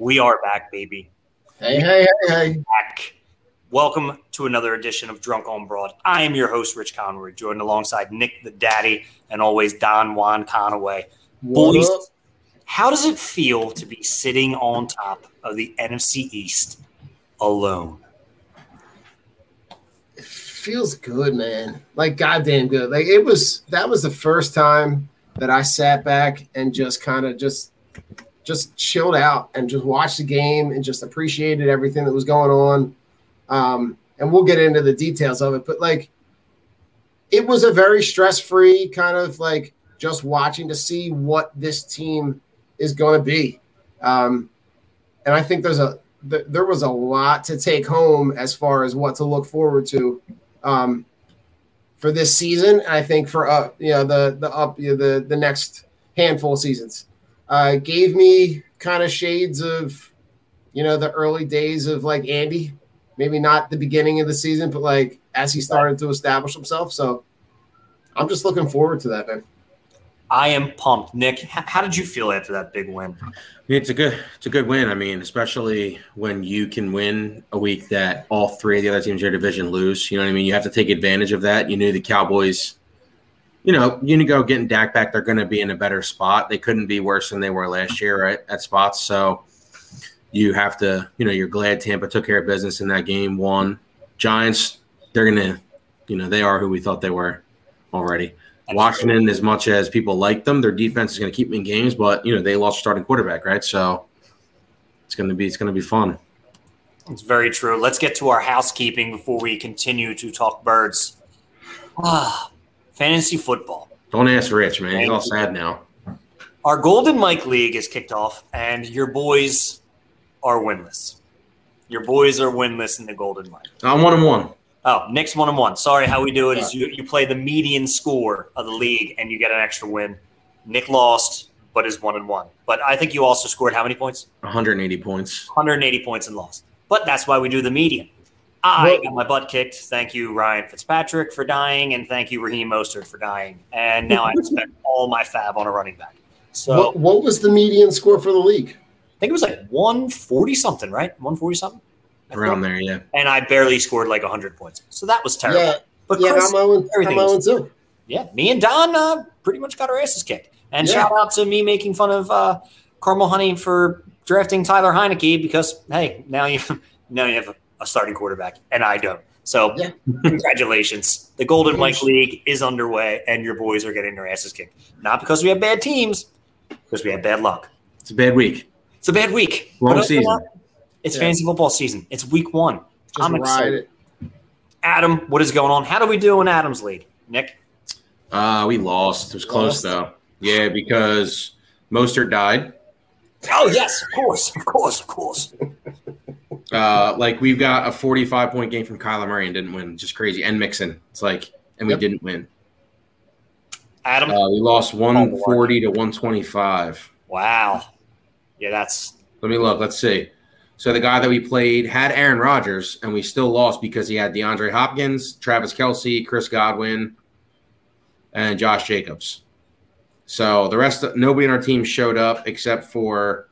We are back, baby. Hey, hey, hey, hey. Back. Welcome to another edition of Drunk on Broad. I am your host, Rich Conroy, joined alongside Nick the Daddy and always Don Juan Conaway. Boys, how does it feel to be sitting on top of the NFC East alone? Feels good, man. Like goddamn good. Like it was that was the first time that I sat back and just kind of just just chilled out and just watched the game and just appreciated everything that was going on. Um, and we'll get into the details of it, but like it was a very stress-free kind of like just watching to see what this team is going to be. Um, and I think there's a th- there was a lot to take home as far as what to look forward to um, for this season. I think for uh, you know the the up you know, the the next handful of seasons uh, gave me kind of shades of you know the early days of like Andy, maybe not the beginning of the season, but like as he started to establish himself. So I'm just looking forward to that, man. I am pumped. Nick, how did you feel after that big win? It's a good it's a good win. I mean, especially when you can win a week that all three of the other teams in your division lose. You know what I mean? You have to take advantage of that. You knew the Cowboys, you know, Unigo getting Dak back, they're gonna be in a better spot. They couldn't be worse than they were last year, right? At spots. So you have to, you know, you're glad Tampa took care of business in that game. One Giants, they're gonna, you know, they are who we thought they were already. Washington, as much as people like them, their defense is going to keep them in games, but you know they lost starting quarterback, right? So it's going to be it's going to be fun. It's very true. Let's get to our housekeeping before we continue to talk birds. Ah, fantasy football. Don't ask Rich, man. He's all sad now. Our Golden Mike League is kicked off, and your boys are winless. Your boys are winless in the Golden Mike. I'm one and one. Oh, Nick's one and one. Sorry, how we do it is you, you play the median score of the league and you get an extra win. Nick lost, but is one and one. But I think you also scored how many points? 180 points. 180 points and lost. But that's why we do the median. I got my butt kicked. Thank you, Ryan Fitzpatrick, for dying, and thank you, Raheem Mostert, for dying. And now I spent all my fab on a running back. So What what was the median score for the league? I think it was like 140 something, right? 140 something? Around there, yeah. And I barely scored like 100 points. So that was terrible. Yeah, But yeah, Chris, I'm on, I'm on too. yeah, me and Don uh, pretty much got our asses kicked. And Yeah. shout out to me making fun of uh, Carmel Honey for drafting Tyler Heinicke because hey, now you now you have a, a starting quarterback and I don't. So Yeah. congratulations, the Golden Mike League is underway, and your boys are getting their asses kicked. Not because we have bad teams, because we have bad luck. It's a bad week. It's a bad week. Long season. It's Yeah. fantasy football season. It's week one. Just I'm ride excited. it. Adam, what is going on? How do we do in Adam's league? Nick? Uh, we lost. It was close Lost? though. Yeah, because Mostert died. Oh yes, of course, of course, of course. Uh, like we've got a 45 point game from Kyler Murray and didn't win. Just crazy. And Mixon. It's like, and we Yep. didn't win. Adam? Uh, we lost 140 to 125. Wow. Yeah, that's Let me look. Let's see. So the guy that we played had Aaron Rodgers, and we still lost because he had DeAndre Hopkins, Travis Kelce, Chris Godwin, and Josh Jacobs. So the rest, of, nobody in our team showed up except for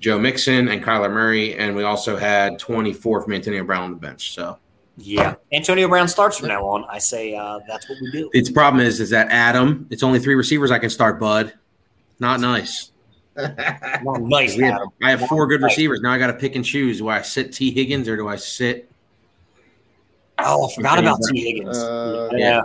Joe Mixon and Kyler Murray, and we also had 24 from Antonio Brown on the bench. So Yeah, Antonio Brown starts from now on. I say uh, that's what we do. its problem is is that Adam, it's only three receivers I can start, bud. Not nice. Well, nice, We have- I have four good receivers. Now I got to pick and choose. Do I sit T Higgins or do I sit? Oh, I forgot about T. Higgins. Uh, yeah.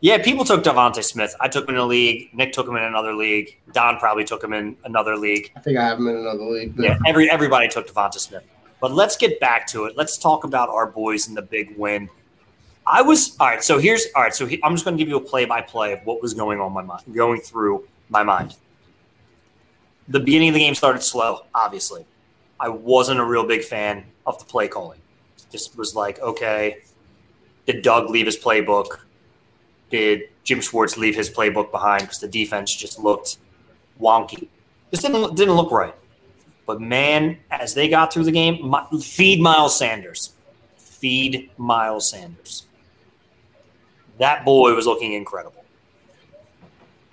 Yeah, people took DeVonta Smith. I took him in a league. Nick took him in another league. Don probably took him in another league. I think I have him in another league. But Yeah, every everybody took DeVonta Smith. But let's get back to it. Let's talk about our boys and the big win. I was all right. So here's all right. So he, I'm just going to give you a play by play of what was going on my mind, going through my mind. The beginning of the game started slow. Obviously, I wasn't a real big fan of the play calling. Just was like, okay, did Doug leave his playbook? Did Jim Schwartz leave his playbook behind because the defense just looked wonky? Just didn't didn't look right. But man, as they got through the game, Mi- feed Miles Sanders. Feed Miles Sanders. That boy was looking incredible.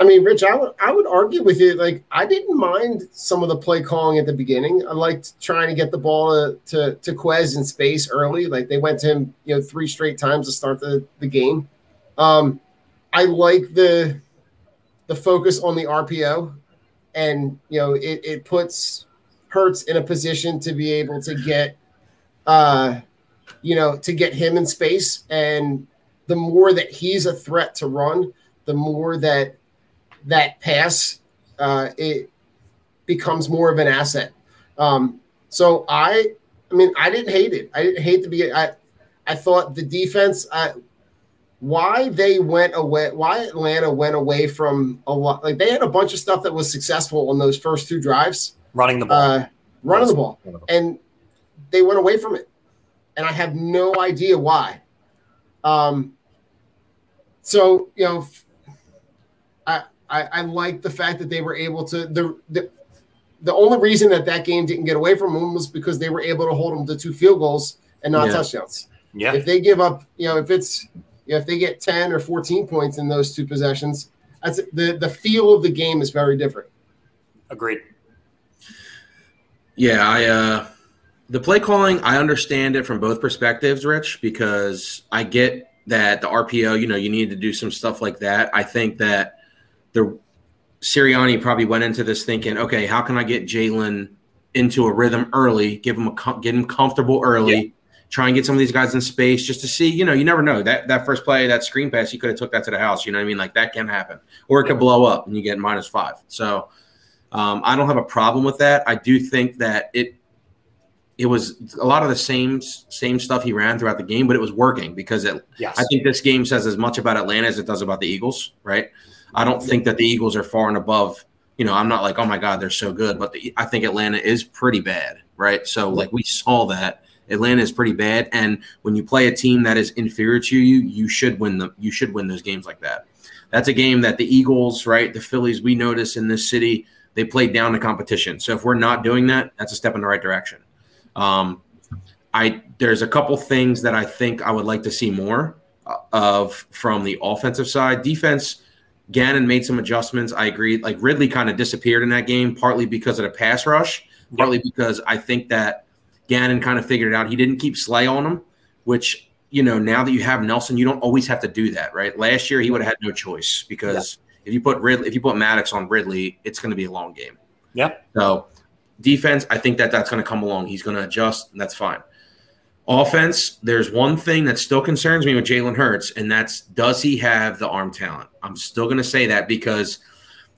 I mean, Rich, I would I would argue with you. Like, I didn't mind some of the play calling at the beginning. I liked trying to get the ball to to, to Quez in space early. Like they went to him, you know, three straight times to start the, the game. Um, I like the the focus on the RPO, and you know, it, it puts Hurts in a position to be able to get, uh, you know, to get him in space. And the more that he's a threat to run, the more that that pass uh, it becomes more of an asset. Um, so I, I mean, I didn't hate it. I didn't hate the be. I, I thought the defense. I, why they went away? Why Atlanta went away from a lot? Like they had a bunch of stuff that was successful on those first two drives, Running the ball. uh, running the ball, and they went away from it. And I have no idea why. Um, so you know, I I like the fact that they were able to the the the only reason that that game didn't get away from them was because they were able to hold them to two field goals and not Yeah. touchdowns. yeah. If they give up, you know, if it's you know, if they get ten or fourteen points in those two possessions, that's the the feel of the game is very different. Agreed. Yeah, I uh the play calling, I understand it from both perspectives, Rich, because I get that the RPO, you know, you need to do some stuff like that. I think that the Sirianni probably went into this thinking, okay, how can I get Jalen into a rhythm early, give him a get him comfortable early, try and get some of these guys in space just to see, you know, you never know. That that first play, that screen pass, you could have took that to the house, you know what I mean? Like that can happen. Or it could blow up and you get minus five. So um, I don't have a problem with that. I do think that it it was a lot of the same same stuff he ran throughout the game, but it was working because it, Yes. I think this game says as much about Atlanta as it does about the Eagles, right? I don't think that the Eagles are far and above. You know, I'm not like, oh my god, they're so good, but the, I think Atlanta is pretty bad, right? So like we saw that Atlanta is pretty bad, and when you play a team that is inferior to you, you should win them. You should win those games like that. That's a game that the Eagles, right, the Phillies, we notice in this city, they played down the competition. So if we're not doing that, that's a step in the right direction. Um, I there's a couple things that I think I would like to see more uh, of from the offensive side. Defense, Gannon made some adjustments. I agree. Like Ridley kind of disappeared in that game, partly because of the pass rush, partly because I think that Gannon kind of figured it out. He didn't keep Slay on him, which you know now that you have Nelson, you don't always have to do that, right? Last year he would have had no choice because if you put Ridley, if you put Maddox on Ridley, it's going to be a long game. Yep. So defense, I think that that's going to come along. He's going to adjust, and that's fine. Offense, there's one thing that still concerns me with Jalen Hurts, and that's does he have the arm talent? I'm still going to say that because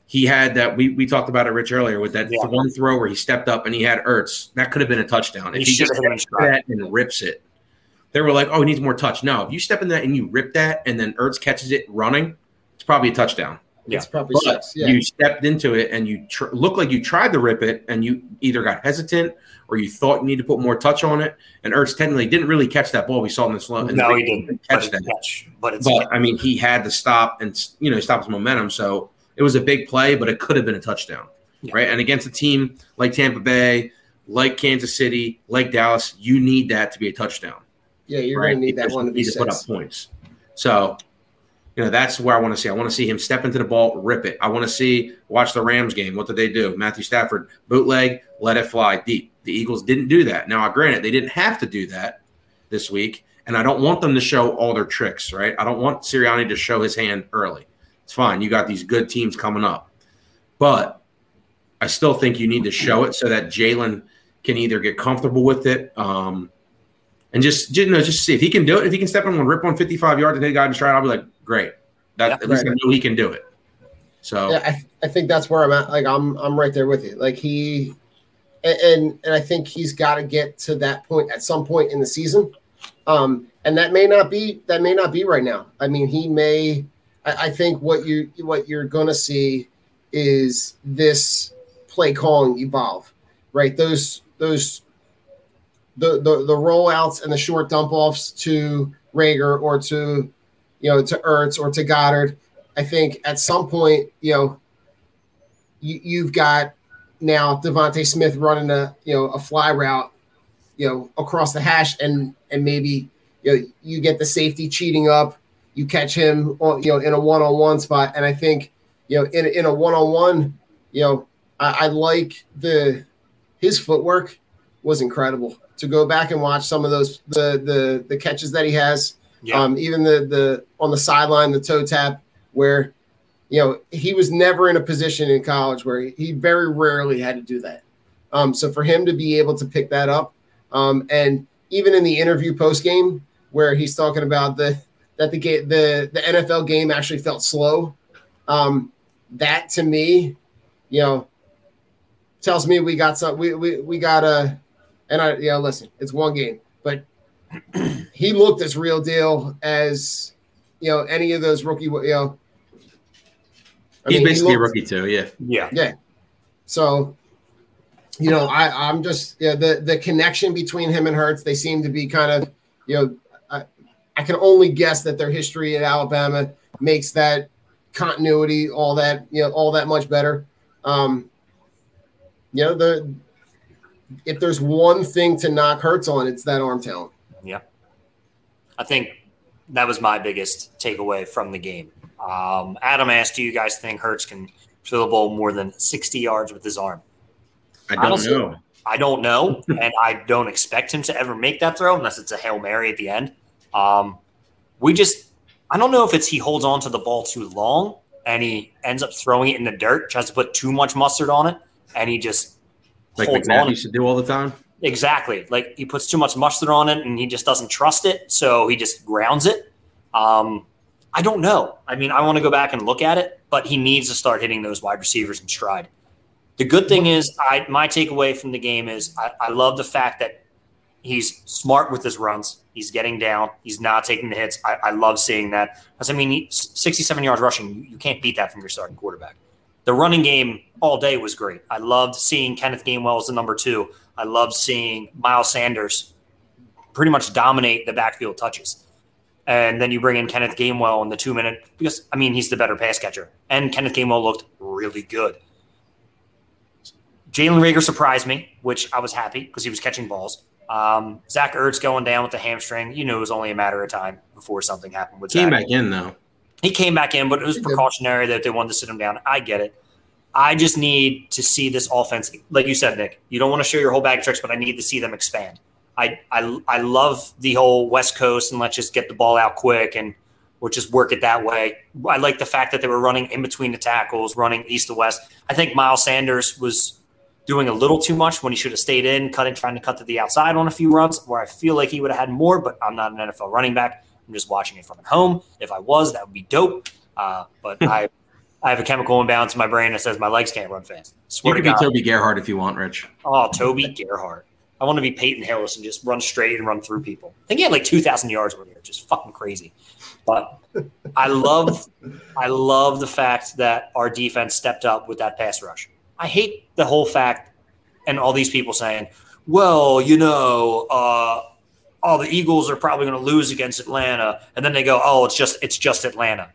he had that. We, we talked about it, Rich, earlier with that Yeah. one throw where he stepped up and he had Ertz. That could have been a touchdown. If he should just have hit him steps that and rips it, they were like, "Oh, he needs more touch." No, if you step in that and you rip that, and then Ertz catches it running, it's probably a touchdown. Yeah. It's probably But six. Yeah. you stepped into it and you tr- looked like you tried to rip it, and you either got hesitant or you thought you need to put more touch on it. And Ertz technically didn't really catch that ball. We saw in the slow. No, he video, didn't. catch But, that. catch, but it's But I mean, he had to stop and you know stop his momentum. So it was a big play, but it could have been a touchdown, Yeah. right? And against a team like Tampa Bay, like Kansas City, like Dallas, you need that to be a touchdown yeah, you're right? going to need that one to be to put up points. So You know, that's where I want to see. I want to see him step into the ball, rip it. I want to see watch the Rams game. What did they do? Matthew Stafford bootleg, let it fly deep. The Eagles didn't do that. Now, granted, they didn't have to do that this week, and I don't want them to show all their tricks. Right? I don't want Sirianni to show his hand early. It's fine. You got these good teams coming up, but I still think you need to show it so that Jalen can either get comfortable with it. Um, and just you know, just see if he can do it. If he can step in and rip on 55 yards and hit a guy in stride, I'll be like, great. That Yeah. at least I know he can do it. So Yeah, I, I think that's where I'm at. Like I'm I'm right there with you. Like he and and, and I think he's got to get to that point at some point in the season. Um, and that may not be that may not be right now. I mean, he may. I, I think what you what you're gonna see is this play calling evolve, right? Those those the the the rollouts and the short dump offs to Reagor or to you know to Ertz or to Goedert. I think at some point, you know, you, you've got now DeVonta Smith running a you know a fly route, you know, across the hash, and and maybe you know you get the safety cheating up, you catch him on you know in a one on one spot, and I think you know in in a one on one, you know, I, I like the his footwork was incredible to go back and watch some of those the the the catches that he has. Yeah. Um, even the the on the sideline, the toe tap, where you know he was never in a position in college where he, very rarely had to do that. Um, so for him to be able to pick that up, um, and even in the interview post game where he's talking about the that the game the the NFL game actually felt slow, um, that to me, you know, tells me we got some we we we got a and I you know listen, it's one game, he looked as real deal as you know any of those rookie you know. I he's mean, he basically a rookie too. Yeah. Yeah. yeah. So, you know, I I'm just yeah the the connection between him and Hurts. They seem to be kind of you know I I can only guess that their history at Alabama makes that continuity all that you know all that much better. Um, you know the if there's one thing to knock Hurts on, it's that arm talent. I think that was my biggest takeaway from the game. Um, Adam asked, Do you guys think Hurts can throw the ball more than 60 yards with his arm? I don't Honestly, know. I don't know, and I don't expect him to ever make that throw unless it's a hail mary at the end. Um, we just, I don't know if it's he holds on to the ball too long and he ends up throwing it in the dirt, tries to put too much mustard on it, and he just Like holds McNabb on. used to do all the time. Exactly. Like he puts too much mustard on it and he just doesn't trust it. So he just grounds it. Um, I don't know. I mean, I want to go back and look at it, but he needs to start hitting those wide receivers in stride. The good thing is, I my takeaway from the game is I, I love the fact that he's smart with his runs. He's getting down. He's not taking the hits. I, I love seeing that. Because I mean, he, 67 yards rushing, you, you can't beat that from your starting quarterback. The running game all day was great. I loved seeing Kenneth Gainwell as the number two. I love seeing Miles Sanders pretty much dominate the backfield touches. And then you bring in Kenneth Gainwell in the two minute because I mean he's the better pass catcher. And Kenneth Gainwell looked really good. Jalen Reagor surprised me, which I was happy because he was catching balls. Um, Zach Ertz going down with the hamstring. You knew it was only a matter of time before something happened with that. He Came Zach. back in though. He came back in, but it was precautionary that they wanted to sit him down. I get it. I just need to see this offense, like you said, Nick. You don't want to show your whole bag of tricks, but I need to see them expand. I I, I love the whole West Coast and let's just get the ball out quick and we'll just work it that way. I like the fact that they were running in between the tackles, running east to west. I think Miles Sanders was doing a little too much when he should have stayed in, cutting, trying to cut to the outside on a few runs where I feel like he would have had more, but I'm not an NFL running back. I'm just watching it from at home. If I was, that would be dope. Uh, but I, I have a chemical imbalance in my brain that says my legs can't run fast. You Swear could to be God. Toby Gerhart if you want, Rich. Oh, Toby Gerhart. I want to be Peyton Hillis and just run straight and run through people. I think he had like 2,000 yards one year, which is fucking crazy. But I love, I love the fact that our defense stepped up with that pass rush. I hate the whole fact and all these people saying, well, you know, uh, oh, the Eagles are probably going to lose against Atlanta, and then they go, oh, it's just it's just Atlanta.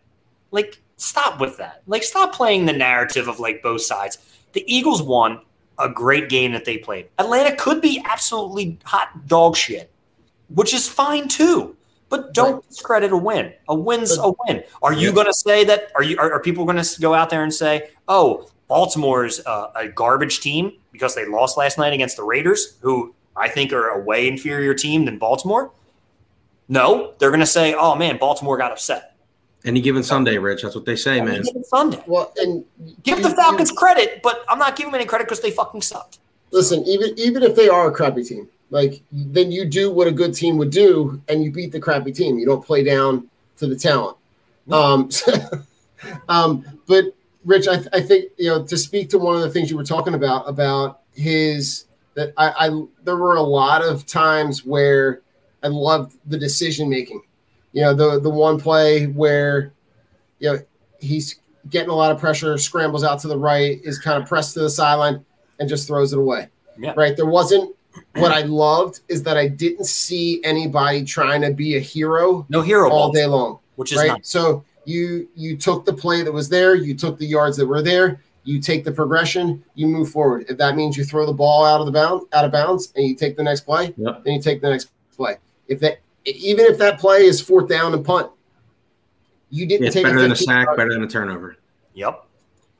Like, stop with that. Like, stop playing the narrative of like both sides. The Eagles won a great game that they played. Atlanta could be absolutely hot dog shit, which is fine too. But don't discredit a win. A win's a win. Are you going to say that? Are you? Are, are people going to go out there and say, "Oh, Baltimore's uh, a garbage team because they lost last night against the Raiders, who I think are a way inferior team than Baltimore"? No, they're going to say, "Oh man, Baltimore got upset." Any given Sunday, Rich. That's what they say, man. Any given Sunday. Well, and Give the Falcons credit, but I'm not giving them any credit because they fucking sucked. listen, even even if they are a crappy team, like then you do what a good team would do, and you beat the crappy team. You don't play down to the talent. Um, um, but Rich, I, I think you know to speak to one of the things you were talking about about his that I, I there were a lot of times where I loved the decision making. You know, the the one play where you know he's getting a lot of pressure, scrambles out to the right, is kind of pressed to the sideline, and just throws it away. Yeah. Right. There wasn't what I loved is that I didn't see anybody trying to be a hero No hero all day long. which is Right. nice. So you you took the play that was there, you took the yards that were there, you take the progression, you move forward. If that means you throw the ball out of the bound out of bounds and you take the next play, Yep. then you take the next play. If that even if that play is fourth down and punt, you didn't It's take better a than a sack, yard- better than a turnover. Yep.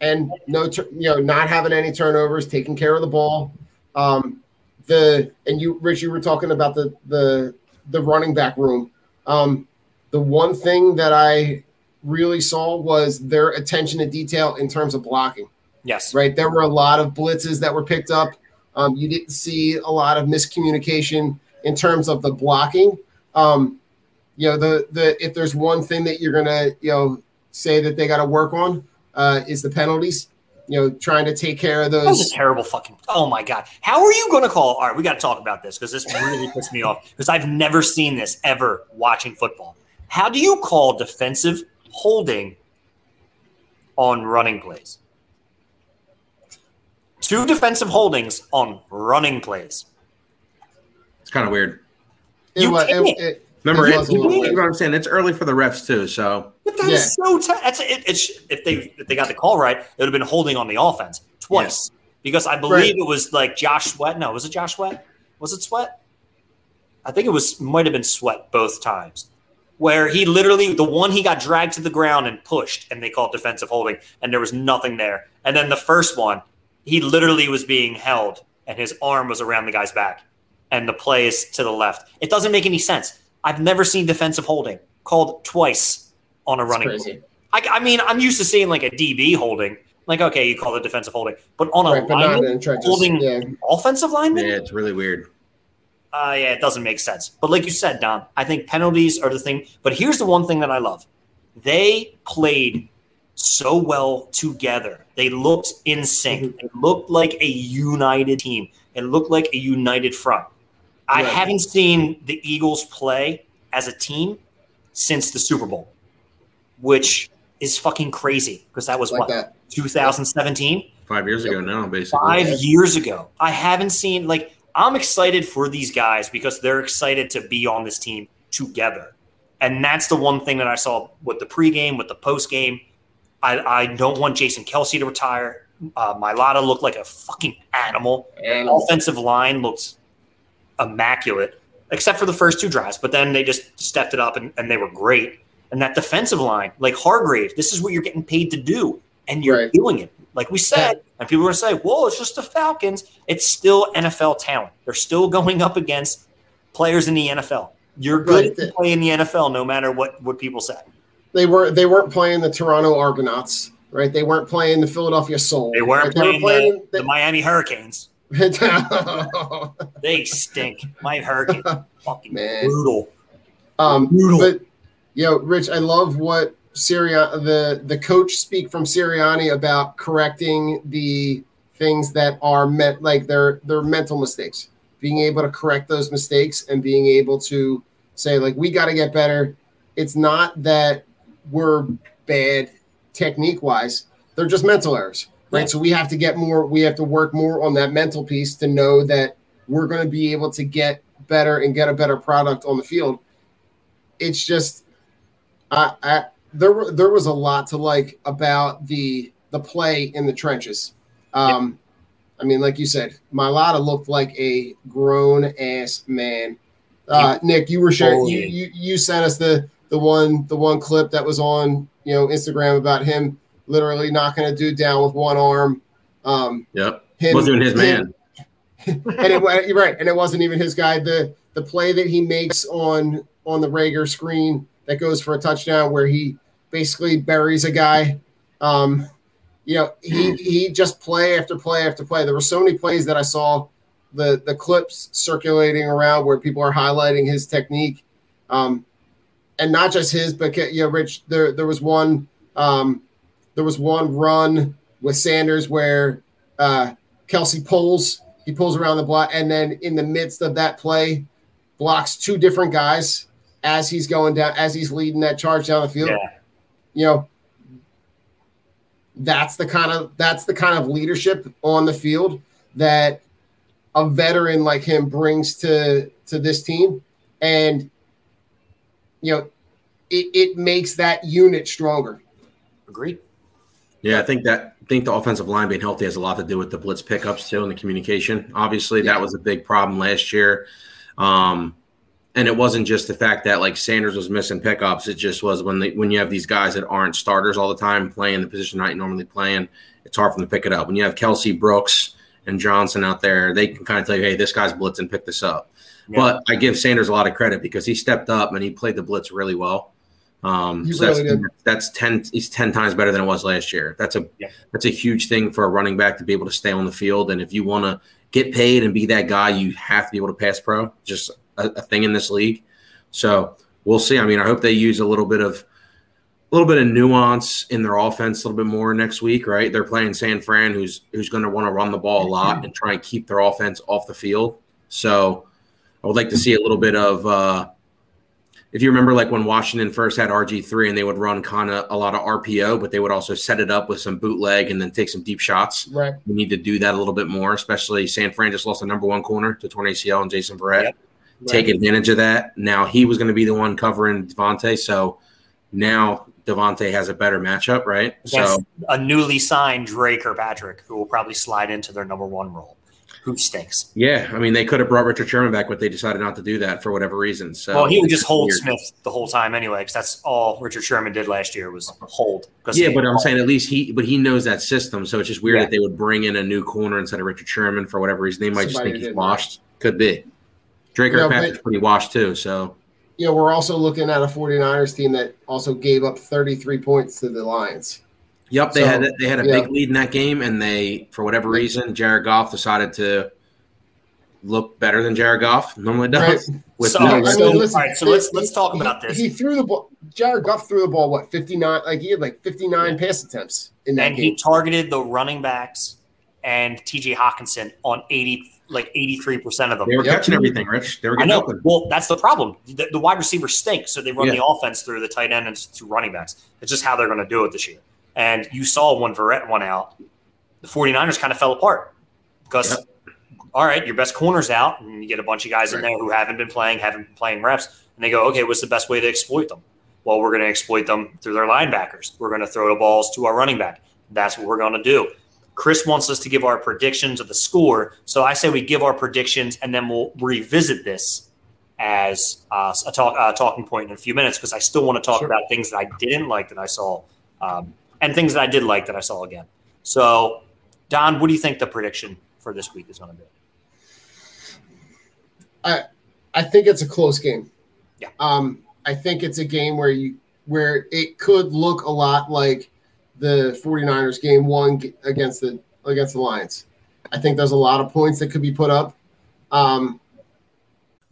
and no, you know, not having any turnovers, taking care of the ball. Um, the and you, Rich, you were talking about the the the running back room. Um, the one thing that I really saw was their attention to detail in terms of blocking. Yes. Right, there were a lot of blitzes that were picked up. Um, you didn't see a lot of miscommunication in terms of the blocking. Um, you know, the the if there's one thing that you're gonna you know say that they got to work on uh, is the penalties. You know, trying to take care of That was those. a terrible fucking. Oh my god! How are you going to call? All right, we got to talk about this because this really pissed me off because I've never seen this ever watching football. How do you call defensive holding on running plays? Two defensive holdings on running plays. It's kind of weird. It You wa- it- can't. it- Remember, It it, was a little you know what I'm saying? It's early for the refs too. So But that is so. T- that's it, it's if they if they got the call right, it would have been holding on the offense twice because I believe Right. it was like Josh Sweat. No, was it Josh Sweat? Was it Sweat? I think it was might have been Sweat both times, where he literally the one he got dragged to the ground and pushed, and they called defensive holding, and there was nothing there. And then the first one, he literally was being held, and his arm was around the guy's back, and the play is to the left. It doesn't make any sense. I've never seen defensive holding called twice on a it's running. crazy. I, I mean, I'm used to seeing like a DB holding, like okay, you call it defensive holding, but on a Right, but lineman trenches. holding Yeah. offensive lineman, yeah, it's really weird. uh, yeah, it doesn't make sense. But like you said, Don, I think penalties are the thing. But here's the one thing that I love: they played so well together. They looked in sync. They looked like a united team. It looked like a united front. I Right. haven't seen the Eagles play as a team since the Super Bowl, which is fucking crazy because that was Like what that. 2017 Five years ago now, basically. five years ago. I haven't seen like I'm excited for these guys because they're excited to be on this team together. And that's the one thing that I saw with the pregame, with the postgame. I, I don't want Jason Kelce to retire. Uh, Mailata looked like a fucking animal. Offensive line looked immaculate, except for the first two drives. But then they just stepped it up and, and they were great. And that defensive line, like Hargrave, this is what you're getting paid to do, and you're Right. doing it. Like we said, and people are going to say, "Well, it's just the Falcons." It's still NFL talent. They're still going up against players in the NFL. You're good Right. to play in the NFL, no matter what what people say. They were they weren't playing the Toronto Argonauts, right? They weren't playing the Philadelphia Soul. They weren't right? playing, the, the Miami Hurricanes. The- They stink. My Hurricanes, fucking Man. brutal. um, Brutal. but you know, Rich, I love what Syria the the coach speak from Sirianni about correcting the things that are meant like they're they're mental mistakes. Being able to correct those mistakes and being able to say like we got to get better. It's not that we're bad technique wise; they're just mental errors, right? Yeah. So we have to get more. We have to work more on that mental piece to know that we're going to be able to get better and get a better product on the field. It's just, I, I there were there was a lot to like about the the play in the trenches. Um, I mean, like you said, Mailata looked like a grown ass man. uh, Nick, you were sharing. You, you you sent us the the one the one clip that was on you know Instagram about him literally knocking a dude down with one arm. Um, Yep. him, Wasn't even his him- man. and it, right, and it wasn't even his guy. The the play that he makes on on the Reagor screen that goes for a touchdown, where he basically buries a guy. Um, you know, he he just play after play after play. There were so many plays that I saw the the clips circulating around where people are highlighting his technique, um, and not just his, but you know, Rich. There there was one um, there was one run with Sanders where uh, Kelce pulls he pulls around the block, and then in the midst of that play, blocks two different guys as he's going down as he's leading that charge down the field. Yeah. You know, that's the kind of that's the kind of leadership on the field that a veteran like him brings to to this team, and you know, it, it makes that unit stronger. Agreed. Yeah, I think that I think the offensive line being healthy has a lot to do with the blitz pickups too and the communication. Obviously, Yeah. that was a big problem last year. Um, and it wasn't just the fact that like Sanders was missing pickups. It just was when they, when you have these guys that aren't starters all the time playing the position not normally playing, it's hard for them to pick it up. When you have Kelce Brooks and Johnson out there, they can kind of tell you, hey, this guy's blitzing, pick this up. Yeah. But I give Sanders a lot of credit because he stepped up and he played the blitz really well. Um, so really that's, did. that's ten. He's ten times better than it was last year. That's a Yeah. that's a huge thing for a running back to be able to stay on the field. And if you want to get paid and be that guy, you have to be able to pass pro. Just a, a thing in this league. So we'll see. I mean, I hope they use a little bit of a little bit of nuance in their offense a little bit more next week. Right? They're playing San Fran, who's who's going to want to run the ball a lot and try and keep their offense off the field. So I would like to see a little bit of. Uh, if you remember, like when Washington first had RG three, and they would run kind of a lot of RPO, but they would also set it up with some bootleg and then take some deep shots. Right. We need to do that a little bit more, especially San Fran just lost a number one corner to torn ACL and Jason Verrett. Yep. Take advantage of that. Now he was going to be the one covering DeVonta, so now DeVonta has a better matchup, right? Against So a newly signed Drake or Patrick, who will probably slide into their number one role. Who stinks? yeah, I mean they could have brought Richard Sherman back, but they decided not to do that for whatever reason. So well, he would just hold Weird. Smith the whole time anyway, because that's all Richard Sherman did last year was hold. Yeah, but I'm saying at least he, but he knows that system, so it's just weird Yeah. that they would bring in a new corner instead of Richard Sherman for whatever reason. They might just think he's did, washed. Could be. Drake No, Patrick's but- pretty washed too. So You know, we're also looking at a 49ers team that also gave up 33 points to the Lions. Yep, they So, had they had a yeah. big lead in that game, and they for whatever reason, Jared Goff decided to look better than Jared Goff normally does. With So- no, I mean, so- listen, all right, so let's- let's talk he- about this. He threw the ball. Jared Goff threw the ball. What 59? Like he had like 59 pass attempts in that and game. he targeted the running backs and TJ Hockenson on 80, like 83% of them. they were Yep. catching everything, Rich. They were I getting know. open. Well, that's the problem. The, the wide receivers stink, so they run Yeah. the offense through the tight end and through running backs. It's just how they're going to do it this year. And you saw when Verrett went out, the 49ers kind of fell apart because, Yep. all right, your best corner's out, and you get a bunch of guys in there who haven't been playing, haven't been playing reps, and they go, okay, what's the best way to exploit them? Well, we're going to exploit them through their linebackers. We're going to throw the balls to our running back. That's what we're going to do. Chris wants us to give our predictions of the score. So I say we give our predictions and then we'll revisit this as uh, a talk, uh, talking point in a few minutes because I still want to talk Sure. about things that I didn't like that I saw um, and things that I did like that I saw again. So, Don, what do you think the prediction for this week is going to be? I I think it's a close game. Yeah. Um, I think it's a game where you where it could look a lot like the 49ers game one against the against the Lions. I think there's a lot of points that could be put up. Um,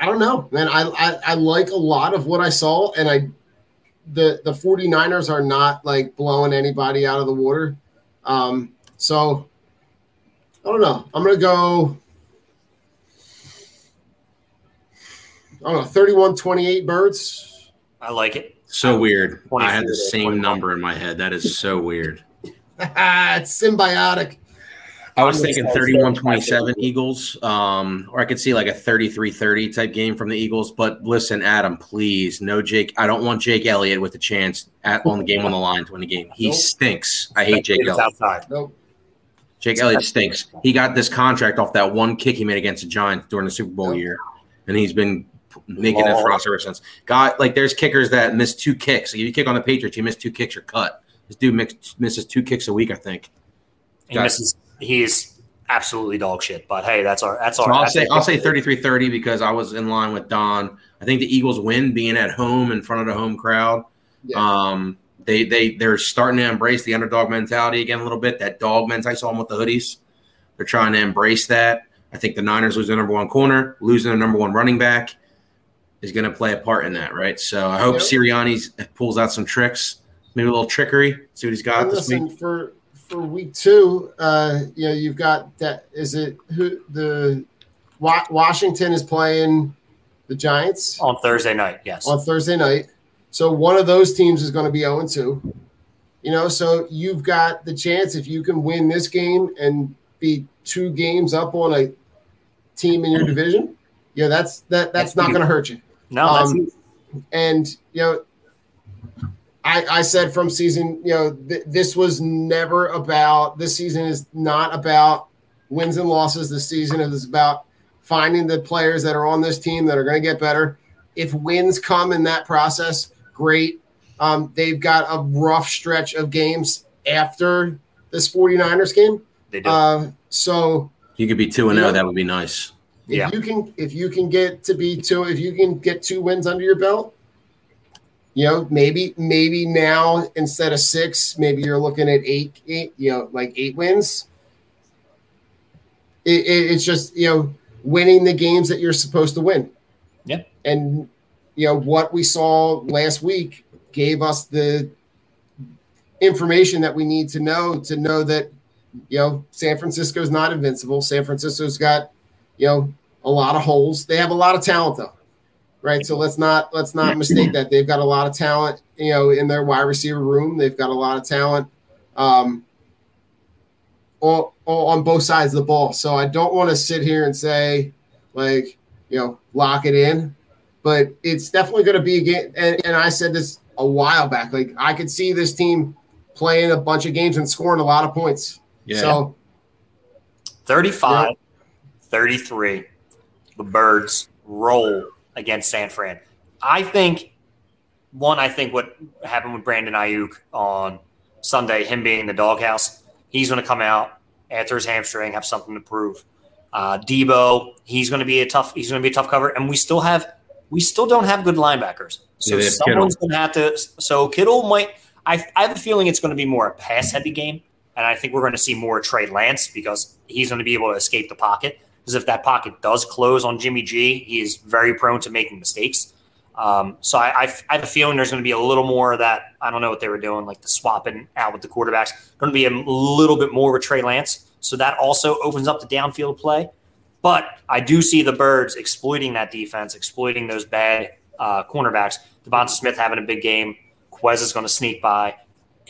I don't know, man. I, I I like a lot of what I saw, and I the the 49ers are not like blowing anybody out of the water. Um, so I don't know. I'm gonna go. I don't know, 31 28 birds. I like it. So weird. I had the same 21. number in my head. That is so weird. it's symbiotic. I was thinking excited. 31 27 Eagles, um, or I could see like a 33 30 type game from the Eagles. But listen, Adam, please, no Jake. I don't want Jake Elliott with a chance at on the game on the line to win the game. He Nope. stinks. I hate Jake Elliott. outside. Nope. Jake Elliott stinks. He got this contract off that one kick he made against the Giants during the Super Bowl Yep. year, and he's been making it for us ever since. God, like there's kickers that miss two kicks. Like, if you kick on the Patriots, you miss two kicks, you're cut. This dude mix, misses two kicks a week, I think. He Got it. Misses. He's absolutely dog shit. But hey, that's our that's So our. I'll that's say our- I'll say 33-30 because I was in line with Don. I think the Eagles win being at home in front of the home crowd. Yeah. Um, they they they're starting to embrace the underdog mentality again a little bit. That dog mentality. I saw them with the hoodies. They're trying to embrace that. I think the Niners lose their number one corner, losing their number one running back, is going to play a part in that, right? So I hope Yep. Sirianni pulls out some tricks, maybe a little trickery. See what he's got And this week. for for week two, uh, you know, you've got that. Is it who the Washington is playing the Giants on Thursday night. Yes. on Thursday night. So one of those teams is going to be 0 2. You know, so you've got the chance if you can win this game and be two games up on a team in your division. Yeah, that's that that's not going to hurt you. no, that's um, and you know I, I said from season you know th- this was never about this season is not about wins and losses this season is about finding the players that are on this team that are going to get better if wins come in that process great um, they've got a rough stretch of games after this 49ers game they do. uh, so You could be two and Yeah. zero. That would be nice. if Yeah. you can if you can get to be two if you can get two wins under your belt you know maybe maybe now instead of six maybe you're looking at eight, eight you know like eight wins. It, it, it's just you know winning the games that you're supposed to win. Yeah. and you know what we saw last week gave us the information that we need to know to know that you know san francisco's not invincible. San francisco's got you know a lot of holes. They have a lot of talent though right? So let's not let's not mistake that. They've got a lot of talent you know in their wide receiver room. They've got a lot of talent um all, all on both sides of the ball. So i don't want to sit here and say like you know lock it in but it's definitely going to be a game and, and i said this a while back like i could see this team playing a bunch of games and scoring a lot of points. Yeah. so 35 33 the birds roll against san fran. I think one i think what happened with brandon aiyuk on sunday him being in the doghouse he's going to come out after his hamstring have something to prove. Uh, deebo he's going to be a tough he's going to be a tough cover and we still have we still don't have good linebackers. So Yeah, someone's going to have to so kittle might I, I have a feeling it's going to be more a pass heavy game and I think we're going to see more Trey Lance because he's going to be able to escape the pocket. Because if that pocket does close on Jimmy G, he is very prone to making mistakes. Um, so I, I, I have a feeling there's going to be a little more of that. I don't know what they were doing, like the swapping out with the quarterbacks. Going to be a little bit more with Trey Lance. So that also opens up the downfield play. But I do see the Birds exploiting that defense, exploiting those bad uh, cornerbacks. DeVonta Smith having a big game. Quez is going to sneak by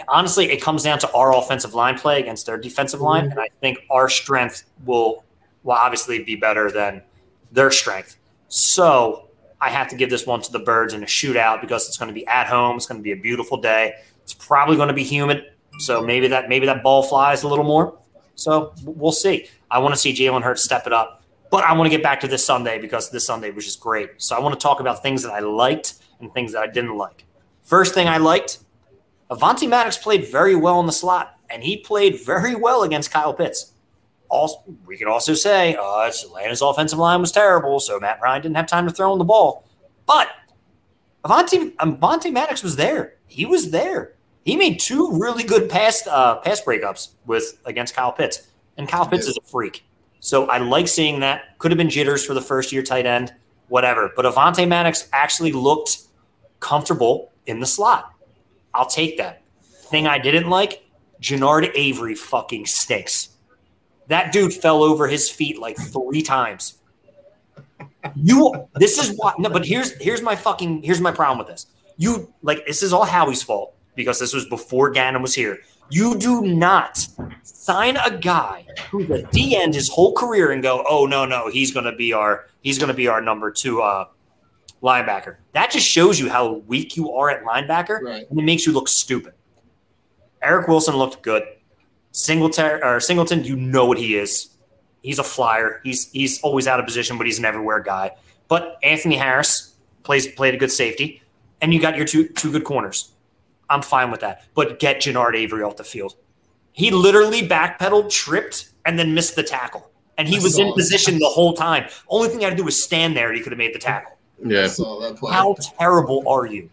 honestly, it comes down to our offensive line play against their defensive line, and I think our strength will will obviously be better than their strength. So I have to give this one to the Birds in a shootout because it's going to be at home. It's going to be a beautiful day. It's probably going to be humid, so maybe that maybe that ball flies a little more. So we'll see. I want to see Jalen Hurts step it up, but I want to get back to this Sunday because this Sunday was just great. So I want to talk about things that I liked and things that I didn't like. First thing I liked Avonte Maddox played very well in the slot, and he played very well against Kyle Pitts. Also, we could also say uh, Atlanta's offensive line was terrible, so Matt Ryan didn't have time to throw in the ball. But Avonte Maddox was there. He was there. He made two really good pass uh, pass breakups with against Kyle Pitts, and Kyle Pitts is a freak. So I like seeing that. Could have been jitters for the first year tight end, whatever. But Avonte Maddox actually looked comfortable in the slot. I'll take that. Thing I didn't like, Genard Avery fucking stinks. That dude fell over his feet like three times. You this is what no, but here's here's my fucking here's my problem with this. You like this is all Howie's fault because this was before Gannon was here. You do not sign a guy who's a D end his whole career and go, oh no, no, he's gonna be our he's gonna be our number two uh linebacker. That just shows you how weak you are at linebacker, Right. and it makes you look stupid. Eric Wilson looked good. Singleton or Singleton, you know what he is. He's a flyer. He's he's always out of position, but he's an everywhere guy. But Anthony Harris plays played a good safety, and you got your two two good corners. I'm fine with that. But get Genard Avery off the field. He literally backpedaled, tripped, and then missed the tackle. And he I was in it. position the whole time. Only thing I had to do was stand there, and he could have made the tackle. I Yeah. saw that play. How terrible are you?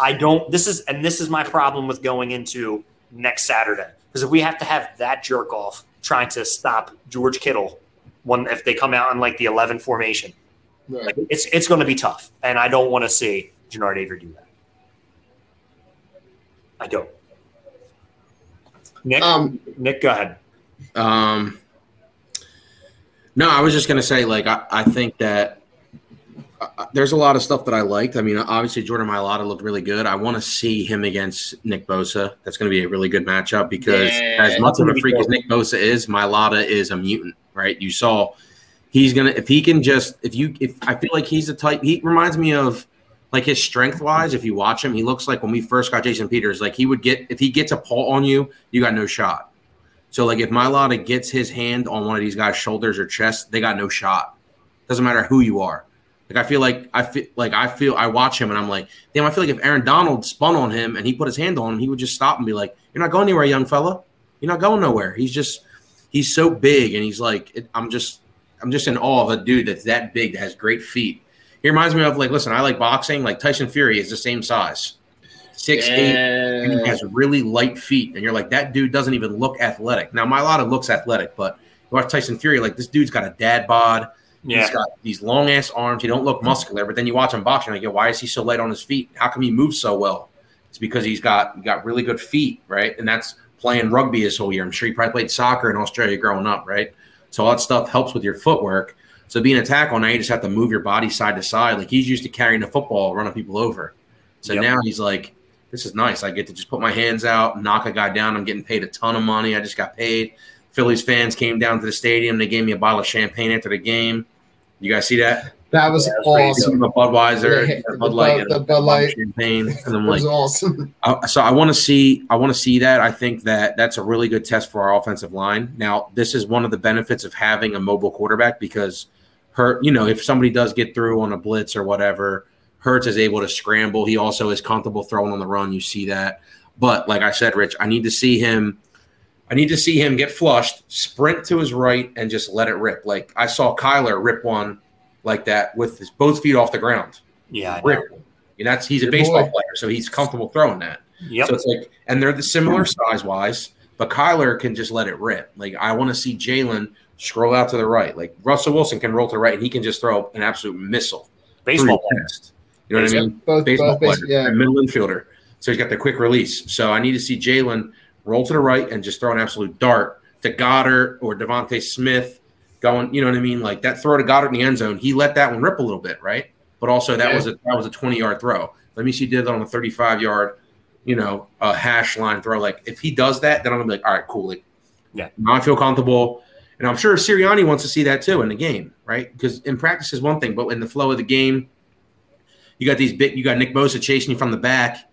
I don't. This is and this is my problem with going into next Saturday because if we have to have that jerk off trying to stop George Kittle, one if they come out in like the eleven formation, Right. like it's it's going to be tough, and I don't want to see Genard Avery do that. I don't. Nick, Um, Nick, go ahead. Um, no, I was just gonna say, like, I, I think that uh, there's a lot of stuff that I liked. I mean, obviously Jordan Mailata looked really good. I want to see him against Nick Bosa. That's going to be a really good matchup because Yeah, as much of a freak as. Nick Bosa is, Mailata is a mutant, right? You saw he's gonna if he can just if you if I feel like he's the type he reminds me of like his strength wise. If you watch him, he looks like when we first got Jason Peters. Like he would get if he gets a paw on you, you got no shot. So like if Mailata gets his hand on one of these guys' shoulders or chest, they got no shot. Doesn't matter who you are. Like I feel like I feel like I feel I watch him and I'm like, damn, I feel like if Aaron Donald spun on him and he put his hand on him, he would just stop and be like, You're not going anywhere, young fella. You're not going nowhere. He's just he's so big and he's like it, I'm just I'm just in awe of a dude that's that big that has great feet. He reminds me of like, listen, I like boxing. Like Tyson Fury is the same size, six eight, and he has really light feet. And you're like, that dude doesn't even look athletic. Now, my Mailata looks athletic, but you watch Tyson Fury, like this dude's got a dad bod. Yeah. He's got these long ass arms. He don't look mm-hmm. muscular, but then you watch him boxing, like, yo, why is he so light on his feet? How come he moves so well? It's because he's got he got really good feet, right? And that's playing rugby his whole year. I'm sure he probably played soccer in Australia growing up, right? So all that stuff helps with your footwork. So being a tackle now, you just have to move your body side to side. Like he's used to carrying the football, running people over. So Yep. now he's like, this is nice. I get to just put my hands out, knock a guy down. I'm getting paid a ton of money. I just got paid. Phillies fans came down to the stadium. They gave me a bottle of champagne after the game. You guys see that? That was Some awesome. The Budweiser, Yeah, Bud the Light, Bud- and the a Bud Light. champagne. And I'm It was like, awesome. I- so I want to see I want to see that. I think that that's a really good test for our offensive line. Now, this is one of the benefits of having a mobile quarterback because Hurt, you know, if somebody does get through on a blitz or whatever, Hurts is able to scramble. He also is comfortable throwing on the run. You see that. But like I said, Rich, I need to see him I need to see him get flushed, sprint to his right, and just let it rip. Like I saw Kyler rip one like that with his both feet off the ground. Yeah. Rip. And that's he's a baseball boy. player, so he's comfortable throwing that. Yep. So it's like, and they're the similar size wise, but Kyler can just let it rip. Like I want to see Jalen scroll out to the right. Like Russell Wilson can roll to the right, and he can just throw an absolute missile. Baseball chest. You know what I mean? Both, Baseball both player, yeah. middle infielder. So he's got the quick release. So I need to see Jalen roll to the right and just throw an absolute dart to Goedert or DeVonta Smith going. You know what I mean? Like that throw to Goedert in the end zone. He let that one rip a little bit, right? But also that Yeah. was a that was a twenty yard throw. Let me see did that on a thirty five yard, you know, a hash line throw. Like if he does that, then I'm gonna be like, all right, cool. Like, Yeah. now I feel comfortable. And I'm sure Sirianni wants to see that too in the game, right? Because in practice is one thing, but in the flow of the game, you got these big you got Nick Bosa chasing you from the back.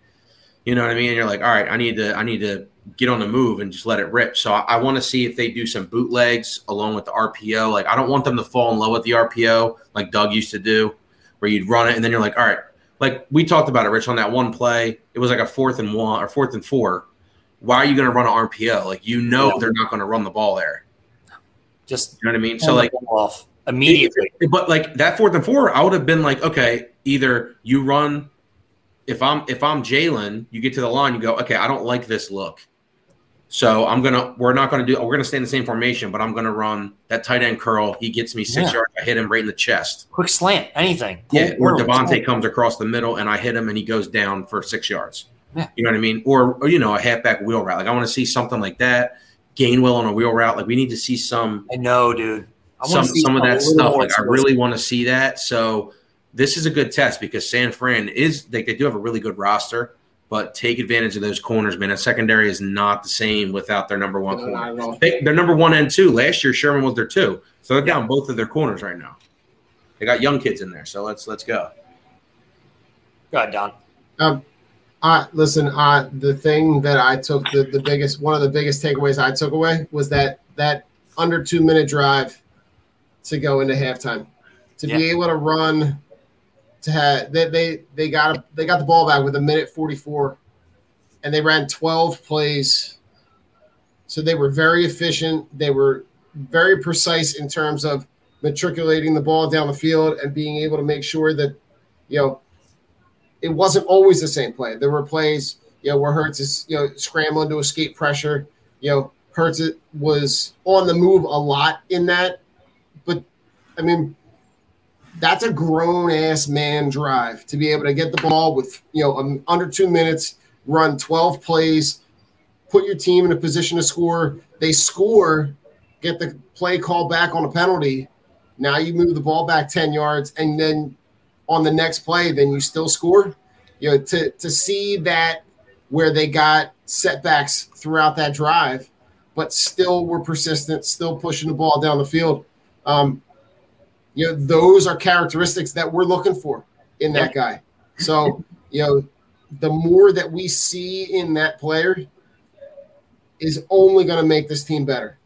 You know what I mean? And you're like, all right, I need to I need to get on the move and just let it rip. So I, I want to see if they do some bootlegs along with the RPO. Like I don't want them to fall in love with the RPO like Doug used to do, where you'd run it and then you're like, all right, like we talked about it, Rich, on that one play. It was like a fourth and one or fourth and four. why are you going to run an RPO? Like you know Yeah. they're not going to run the ball there. Just You know what I mean? So like off immediately. but like that fourth and four, I would have been like, okay, either you run. If I'm if I'm Jalen, you get to the line, you go, okay, I don't like this look, so I'm gonna we're not gonna do we're gonna stay in the same formation, but I'm gonna run that tight end curl. He gets me six Yeah. yards. I hit him right in the chest. Quick slant, anything. Yeah, or DeVonta comes across the middle and I hit him and he goes down for six yards. Yeah. You know what I mean? Or, or you know, a halfback wheel route. Like I want to see something like that. Gainwell on a wheel route. Like we need to see some I know, dude. I some see some of that stuff. Like I really want to see that. So this is a good test because San Fran is like they do have a really good roster, but take advantage of those corners, man. A secondary is not the same without their number one corner. not. They, they're number one and two. Last year Sherman was their two. So they're down both of their corners right now. They got young kids in there. So let's let's go. Go ahead, Don. Um, uh, listen, uh, the thing that I took the, the biggest one of the biggest takeaways I took away was that that under two minute drive to go into halftime to be able to run to have they they they got they got the ball back with a minute 44 and they ran 12 plays so they were very efficient they were very precise in terms of matriculating the ball down the field and being able to make sure that you know it wasn't always the same play. There were plays, you know, where Hurts is, you know, scrambling to escape pressure. You know, Hurts was on the move a lot in that. But I mean, that's a grown ass man drive to be able to get the ball with, you know, um, under two minutes, run 12 plays, put your team in a position to score. They score, get the play call back on a penalty. Now you move the ball back 10 yards and then on the next play, then you still score. You know, to to see that where they got setbacks throughout that drive, but still were persistent, still pushing the ball down the field. Um, you know, those are characteristics that we're looking for in that guy. So, you know, the more that we see in that player is only going to make this team better.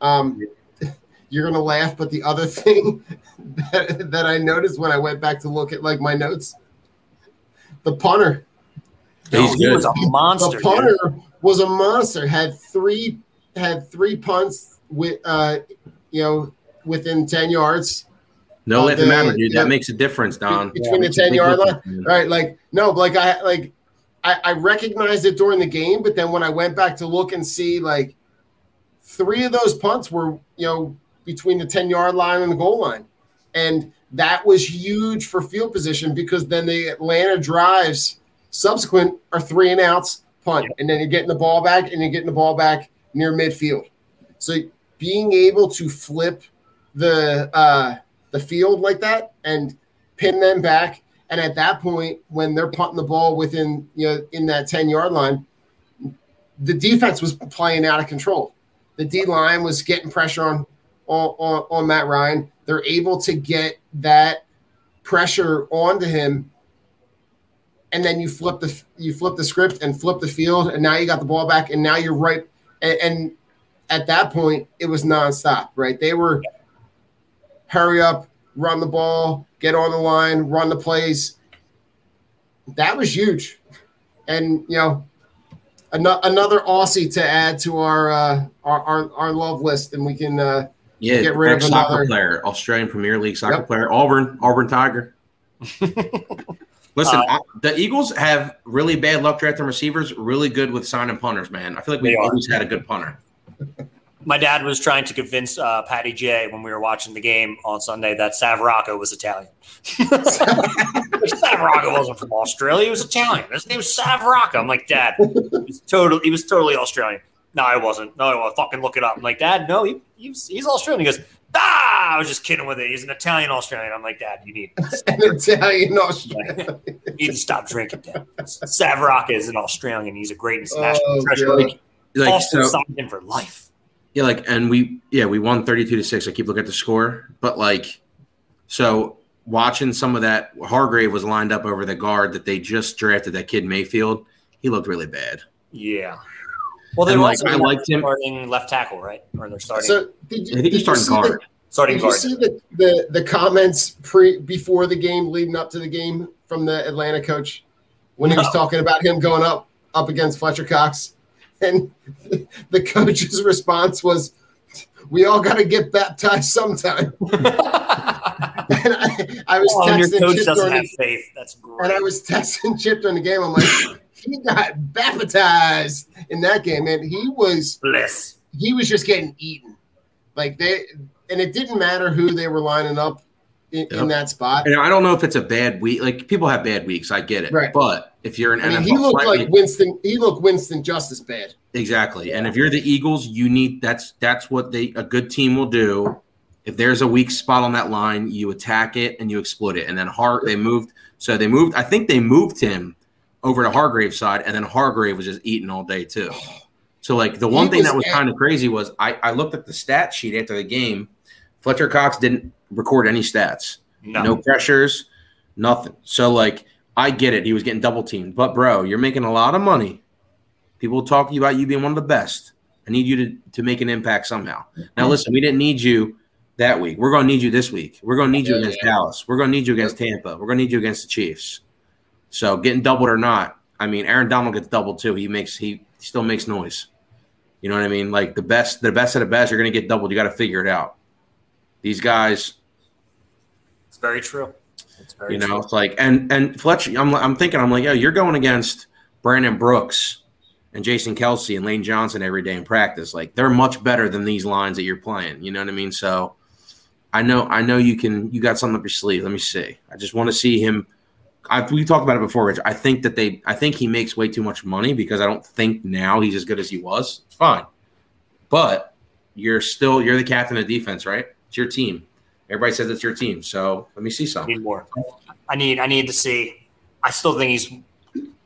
Um, you're going to laugh, but the other thing that, that I noticed when I went back to look at like my notes, the punter. He's he good. was a monster. the dude. punter was a monster. Had three had three punts with uh, you know within ten yards No, let the- matter, dude. yeah. That makes a difference, Don. between the ten yard line. difference. Right, like no, like I like I, I recognized it during the game, but then when I went back to look and see, like three of those punts were you know between the ten yard line and the goal line, and that was huge for field position because then the Atlanta drives subsequent are three and outs punt, and then you're getting the ball back and you're getting the ball back near midfield. So being able to flip the uh, the field like that and pin them back. And at that point, when they're punting the ball within you know in that ten yard line, the defense was playing out of control. The D line was getting pressure on on, on on Matt Ryan. They're able to get that pressure onto him, and then you flip the you flip the script and flip the field, and now you got the ball back, and now you're right. And, and at that point, it was nonstop. Right? They were hurry up, run the ball, get on the line, run the plays. That was huge. And, you know, an- another Aussie to add to our, uh, our, our, our love list, and we can uh, Yeah, get rid of ex-soccer another. player, Australian Premier League soccer Yep. player, Auburn, Auburn Tiger. Listen, Uh, I- the Eagles have really bad luck drafting receivers, really good with signing punters, man. I feel like we've They are. always had a good punter. My dad was trying to convince uh, Patty J when we were watching the game on Sunday that Sav Rocca was Italian. Savarocco wasn't from Australia; he was Italian. His name was Sav Rocca. I'm like, Dad, he's totally, he was totally Australian. No, I wasn't. No, I wasn't. fucking look it up. I'm like, Dad, no, he, he's, he's Australian. He goes, Ah, I was just kidding with it. He's an Italian Australian. I'm like, Dad, you need, an Italian Australian. you need to stop drinking, Dad. Sav Rocca is an Australian. He's a great international Oh, treasure. God. Like, Like Foster so, signed him for life. Yeah, like, and we, yeah, we won thirty-two to six. I keep looking at the score, but like, so watching some of that, Hargrave was lined up over the guard that they just drafted. That kid Mayfield, he looked really bad. Yeah. Well, they're And, like, I liked him- starting left tackle, right? Or they're starting So did you, I think he's starting see guard. the, starting did you see the, the, the comments pre before the game leading up to the game from the Atlanta coach when he was No. talking about him going up up against Fletcher Cox? And the coach's response was, "We all got to get baptized sometime." and I, I was Oh, texting Chip during the, faith. That's great. and I was texting Chip during the game. I'm like, he got baptized in that game, and he was Bliss. he was just getting eaten. Like they, and it didn't matter who they were lining up in, in that spot. And I don't know if it's a bad week. Like people have bad weeks, I get it. Right. But if you're an I mean, NFL, he looked like Winston. He looked Winston just as bad. Exactly. And if you're the Eagles, you need that's that's what they a good team will do. If there's a weak spot on that line, you attack it and you exploit it. And then Har they moved so they moved I think they moved him over to Hargrave's side and then Hargrave was just eating all day too. So like the one He thing was that was kind of crazy was I, I looked at the stat sheet after the game. Fletcher Cox didn't record any stats. No. No pressures, nothing. So like I get it. He was getting double teamed. But bro, you're making a lot of money. People talk to you about you being one of the best. I need you to, to make an impact somehow. Now listen, we didn't need you that week. We're gonna need you this week. We're gonna need you Yeah, against yeah. Dallas. We're gonna need you against Tampa. We're gonna need you against the Chiefs. So getting doubled or not, I mean Aaron Donald gets doubled too. He makes he still makes noise. You know what I mean? Like the best, the best of the best, you're gonna get doubled. You gotta figure it out. These guys, It's very true. It's very you know, true. it's like and and Fletcher. I'm I'm thinking I'm like, yo, you're going against Brandon Brooks and Jason Kelce and Lane Johnson every day in practice. Like they're much better than these lines that you're playing. You know what I mean? So I know I know you can. You got something up your sleeve. Let me see. I just want to see him. I we talked about it before, Rich. I think that they. I think he makes way too much money because I don't think now he's as good as he was. It's fine, but you're still you're the captain of defense, right? It's your team. Everybody says it's your team. So let me see I something. need more. I need. I need to see. I still think he's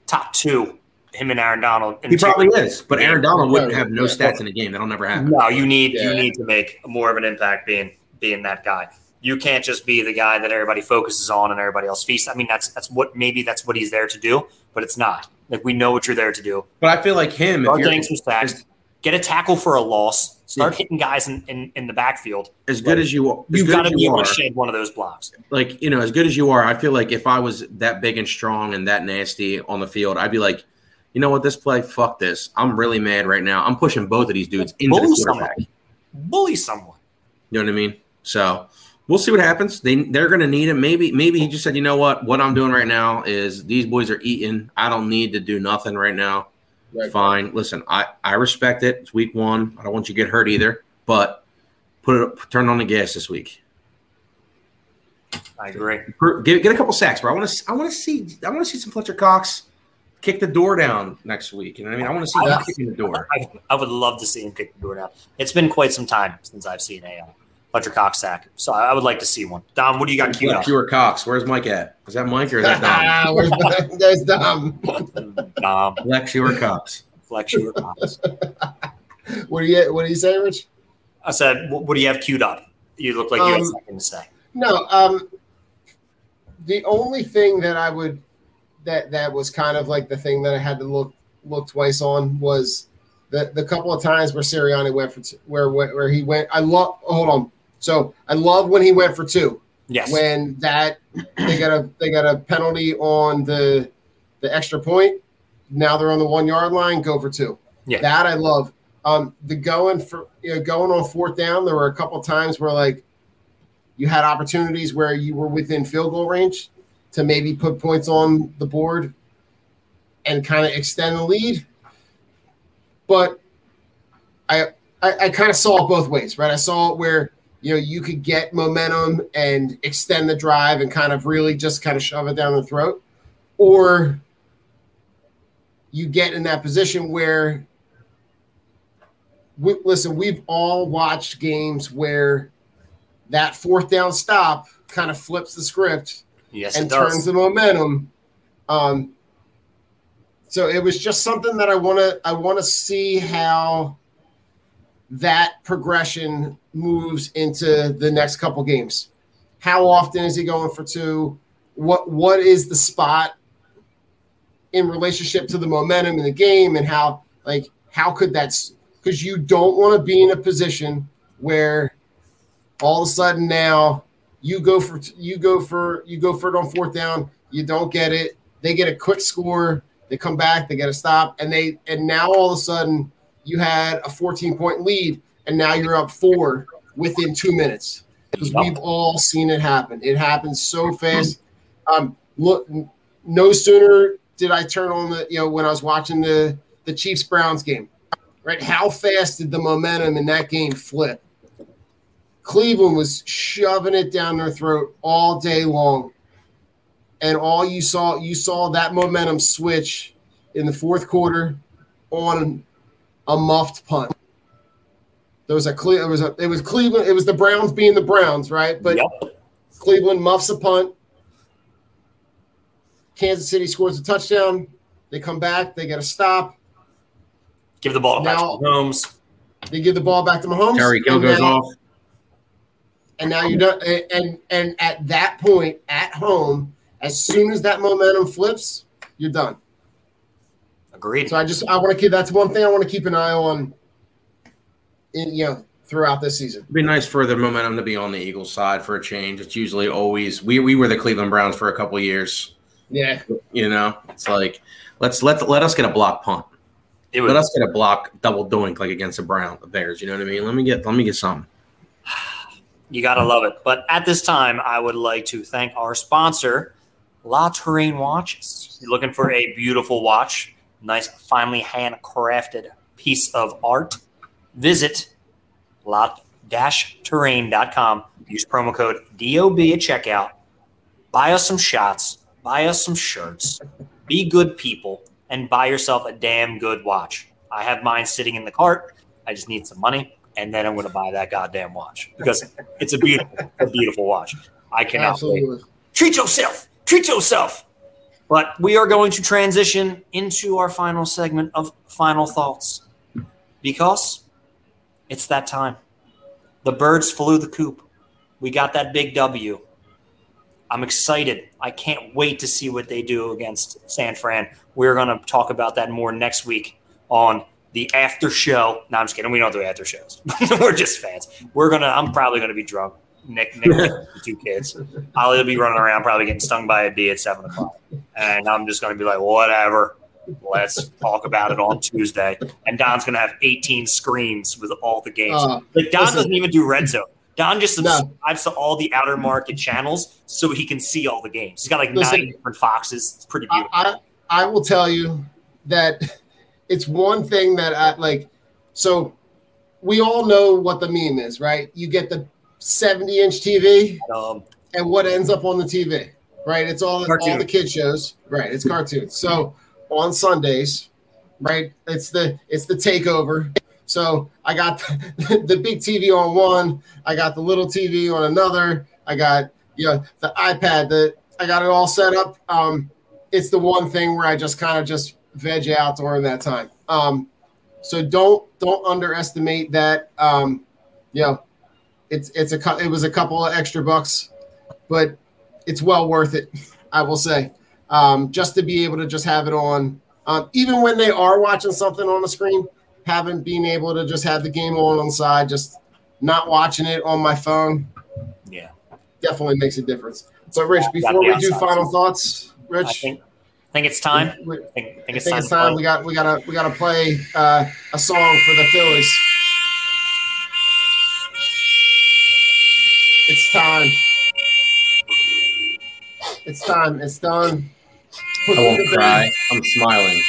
top two. Him and Aaron Donald. in He two- probably is, but Aaron Donald wouldn't have no stats in the game. That'll never happen. No, you need you need to make more of an impact being being that guy. You can't just be the guy that everybody focuses on and everybody else feasts. I mean, that's that's what maybe that's what he's there to do, but it's not. Like we know what you're there to do. But I feel like him. If Start you're, getting some sacks. Get a tackle for a loss. Start Yeah. hitting guys in, in, in the backfield. as good as you, are, You've got to be able to shed one of those blocks. like you know, as good as you are, I feel like if I was that big and strong and that nasty on the field, I'd be like, you know what, this play, fuck this. I'm really mad right now. I'm pushing both of these dudes into Bully the someone. Bully someone. You know what I mean? So we'll see what happens. They they're gonna need him. Maybe maybe he just said, you know what? What I'm doing right now is these boys are eating. I don't need to do nothing right now. Right. Fine. Listen, I I respect it. It's week one. I don't want you to get hurt either. But put it turn on the gas this week. I agree. Get, get a couple sacks, bro. I want to I want to see I want to see some Fletcher Cox kick the door down next week. You know what I mean? I want to see him kicking the door. I, I would love to see him kick the door down. It's been quite some time since I've seen a Fletcher Cox sack, so I, I would like to see one. Dom, what do you got queued up? pure Cox. Where's Mike at? Is that Mike or is that Dom? Ah, where's- There's Dom. Dom, Lex Pure Cox. flex your Cox. What do you What do you say, Rich? I said, what, what do you have queued up? You look like you had Um, something to say. No. Um. The only thing that I would that that was kind of like the thing that I had to look look twice on was the the couple of times where Sirianni went for two, where where he went. I love. Hold on. So I love when he went for two. Yes. when that they got a they got a penalty on the the extra point. Now they're on the one yard line. Go for two. Yeah. that I love. Um, the going for you know going on fourth down. There were a couple times where like you had opportunities where you were within field goal range to maybe put points on the board and kind of extend the lead. But I I, I kind of saw it both ways, right? I saw it where you know you could get momentum and extend the drive and kind of really just kind of shove it down the throat, or you get in that position where we, listen, we've all watched games where that fourth down stop kind of flips the script yes, and turns the momentum. Um, so it was just something that I want to I want to see how that progression moves into the next couple games. How often is he going for two? What what is the spot in relationship to the momentum in the game and how like how could that because you don't want to be in a position where all of a sudden now you go for you go for you go for it on fourth down you don't get it they get a quick score They come back, they get a stop, and they and now all of a sudden you had a 14 point lead, and now you're up four within two minutes. Because we've all seen it happen. It happens so fast. Um, look, no sooner did I turn on the you know when I was watching the the Chiefs Browns game, right? How fast did the momentum in that game flip? Cleveland was shoving it down their throat all day long. And all you saw, you saw that momentum switch in the fourth quarter on a muffed punt. There was a Cle- it was a, it was Cleveland, it was the Browns being the Browns, right? But Yep. Cleveland muffs a punt. Kansas City scores a touchdown. They come back, they get a stop. Give the ball back Now- to Mahomes. They give the ball back to Mahomes. Tyreek Hill and goes now- off. and now you're done. And, and and at that point, at home, as soon as that momentum flips, you're done. Agreed. So I just I want to keep that's one thing I want to keep an eye on. In, you know, throughout this season. It'd be nice for the momentum to be on the Eagles side for a change. It's usually always we we were the Cleveland Browns for a couple of years. Yeah, You know, it's like let's let let us get a block punt. It let us get a block double doink like against the Brown the Bears. You know what I mean? Let me get let me get some. You gotta love it. But at this time, I would like to thank our sponsor, La Terrain Watches. You're looking for a beautiful watch, nice, finely handcrafted piece of art. Visit lot-terrain.com. Use promo code DOB at checkout. Buy us some shots. Buy us some shirts. Be good people and buy yourself a damn good watch. I have mine sitting in the cart. I just need some money, and then I'm going to buy that goddamn watch because it's a beautiful, a beautiful watch. I cannot wait. Treat yourself. Treat yourself. But we are going to transition into our final segment of final thoughts because it's that time. The birds flew the coop. We got that big W. I'm excited. I can't wait to see what they do against San Fran. We're going to talk about that more next week on the after show. No, I'm just kidding. We don't do after shows. We're just fans. We're gonna. I'm probably gonna be drunk. Nick, Nick, the two kids. I'll be running around, probably getting stung by a bee at seven o'clock, and I'm just gonna be like, whatever. Let's talk about it on Tuesday. And Don's gonna have 18 screens with all the games. Uh, like Don listen. doesn't even do red zone. Don just No. subscribes to all the outer market channels so he can see all the games. He's got like Listen. nine different foxes. It's pretty I, beautiful. I I will tell you that it's one thing that I like. So we all know what the meme is, right? You get the 70 inch TV, um, and what ends up on the TV, right? It's all all the kid shows, right? It's cartoons. So on Sundays, right? It's the it's the takeover. So I got the, the big TV on one, I got the little TV on another, I got you know the iPad. that I got it all set up. Um, it's the one thing where I just kind of just veg out during that time. Um, so don't don't underestimate that. Um, you know, it's it's a it was a couple of extra bucks, but it's well worth it. I will say, um, just to be able to just have it on, um, even when they are watching something on the screen, having being able to just have the game on on the side, just not watching it on my phone, yeah. definitely makes a difference. But Rich, before the we do final thoughts, I Rich, think, I think it's time. we- I think, I think I it's think time. it's time we got we gotta we gotta play uh, a song for the Phillies. It's time. It's time. It's done. Put I won't to bed. cry. I'm smiling.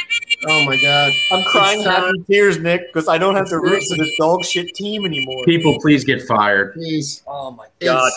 Oh my god. I'm crying happy tears, Nick, because I don't have to root for this dog shit team anymore. People, please get fired. Please. Oh my It's- god.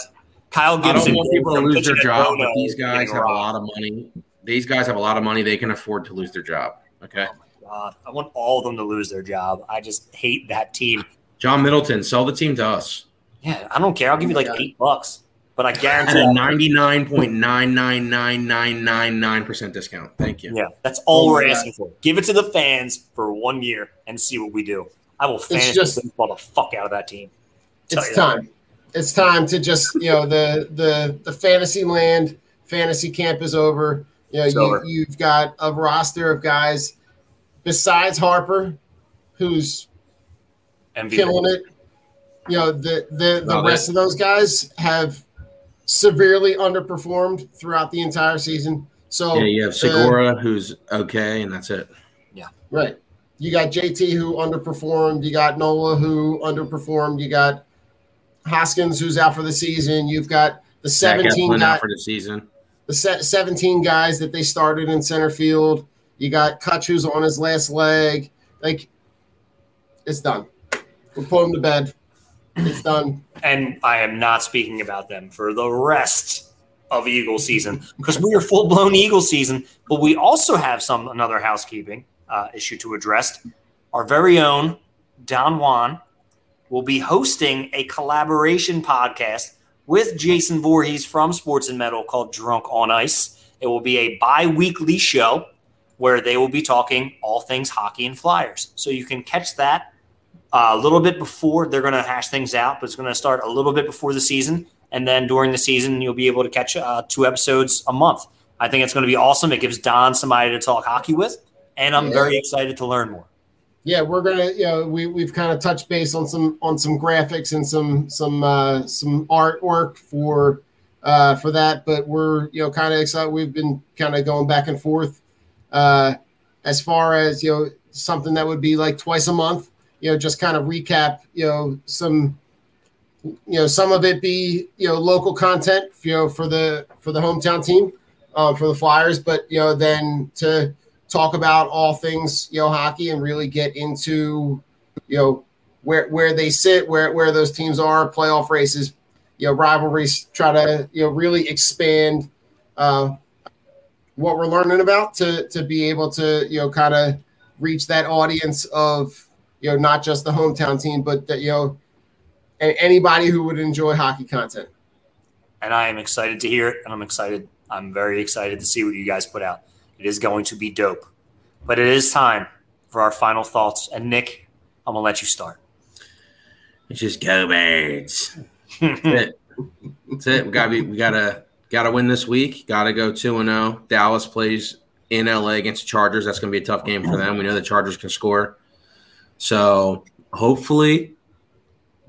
Kyle I don't want people to lose their job, but these guys have a lot of money. These guys have a lot of money. They can afford to lose their job. Okay. Oh god, I want all of them to lose their job. I just hate that team. John Middleton, sell the team to us Yeah, I don't care. I'll give you like eight bucks, but I at guarantee. a 99.99999% discount. Thank you. Yeah, that's all Oh we're my God. asking for. Give it to the fans for one year and see what we do. I will fantasy just- baseball the fuck out of that team. Tell It's you that. time. It's time to just you know the the the fantasy land fantasy camp is over. You know It's you, over. you've got a roster of guys besides Harper, who's MVP. killing it. You know, the the, the rest it. of those guys have severely underperformed throughout the entire season. So yeah, you have Segura, who's okay, and that's it. Yeah, right. You got JT who underperformed. You got Nola who underperformed. You got Hoskins who's out for the season. You've got the 17 Eflin guy, out for the season. the se- 17 guys that they started in center field. You got Kutch who's on his last leg. Like, it's done. We'll put him to bed. It's done. and I am not speaking about them for the rest of Eagle season because we are full blown Eagle season. But we also have some another housekeeping uh, issue to address. Our very own Don Juan will be hosting a collaboration podcast with Jason Voorhees from Sports and Metal called Drunk on Ice. It will be a bi weekly show where they will be talking all things hockey and flyers. So you can catch that uh, a little bit before they're going to hash things out, but it's going to start a little bit before the season. And then during the season, you'll be able to catch uh, two episodes a month. I think it's going to be awesome. It gives Don somebody to talk hockey with, and I'm Yeah. very excited to learn more. Yeah, we're gonna. You know, we we've kind of touched base on some on some graphics and some some uh, some artwork for uh, for that, but we're you know kind of excited. We've been kind of going back and forth uh, as far as you know something that would be like twice a month. You know, just kind of recap. You know, some you know some of it be you know local content. You know, for the for the hometown team, uh, for the Flyers, but you know then to talk about all things you know hockey and really get into you know where where they sit where where those teams are playoff races you know rivalries try to you know really expand uh what we're learning about to to be able to you know kind of reach that audience of you know not just the hometown team but that you know a- anybody who would enjoy hockey content and I am excited to hear it. And I'm excited. I'm very excited to see what you guys put out. It is going to be dope. But it is time for our final thoughts. And Nick, I'm gonna let you start. It's just go birds. That's it. That's it. We gotta be. We gotta gotta win this week. Gotta go two and zero. Dallas plays in LA against the Chargers. That's gonna be a tough game for them. We know the Chargers can score. So hopefully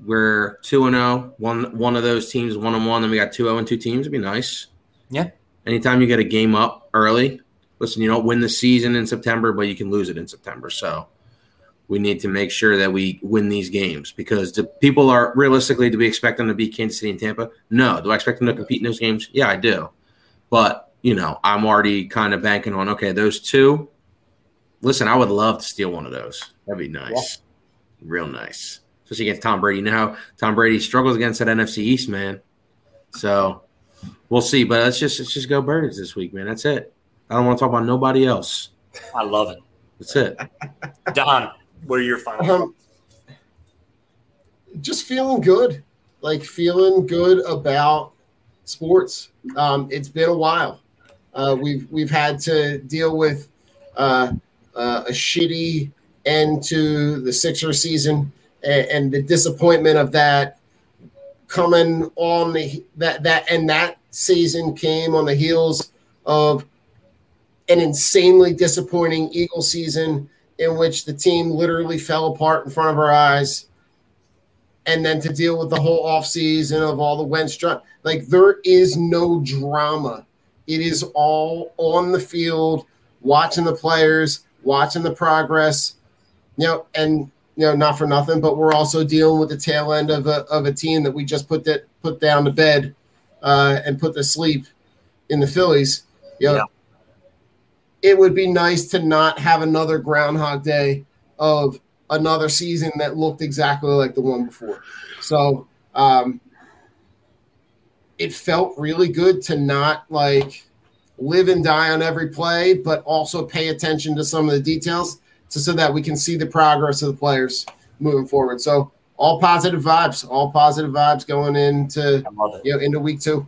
we're two and zero. One one of those teams one and one. Then we got two zero and two teams. It'd be nice. Yeah. Anytime you get a game up early, listen. You don't win the season in September, but you can lose it in September. So we need to make sure that we win these games because the people are realistically do we expect them to beat Kansas City and Tampa? No. Do I expect them to compete in those games? Yeah, I do. But you know, I'm already kind of banking on okay, those two. Listen, I would love to steal one of those. That'd be nice, real nice, especially against Tom Brady. You know how Tom Brady struggles against that NFC East, man. So we'll see. But let's just let's just go birds this week, man. That's it. I don't want to talk about nobody else. I love it. That's it. Don, what are your final um, just feeling good like feeling good about sports um, it's been a while uh, we've we've had to deal with uh, uh, a shitty end to the Sixer season and, and the disappointment of that coming on the that that and that season came on the heels of an insanely disappointing Eagle season in which the team literally fell apart in front of our eyes. And then to deal with the whole offseason of all the Wentz drama. Like there is no drama. It is all on the field, watching the players, watching the progress. You know, and you know, not for nothing, but we're also dealing with the tail end of a of a team that we just put that put down to bed uh, and put to sleep in the Phillies. You know, Yeah. it would be nice to not have another Groundhog Day of another season that looked exactly like the one before. So um, it felt really good to not like live and die on every play, but also pay attention to some of the details to, so that we can see the progress of the players moving forward. So all positive vibes, all positive vibes going into I love it. you know into week two.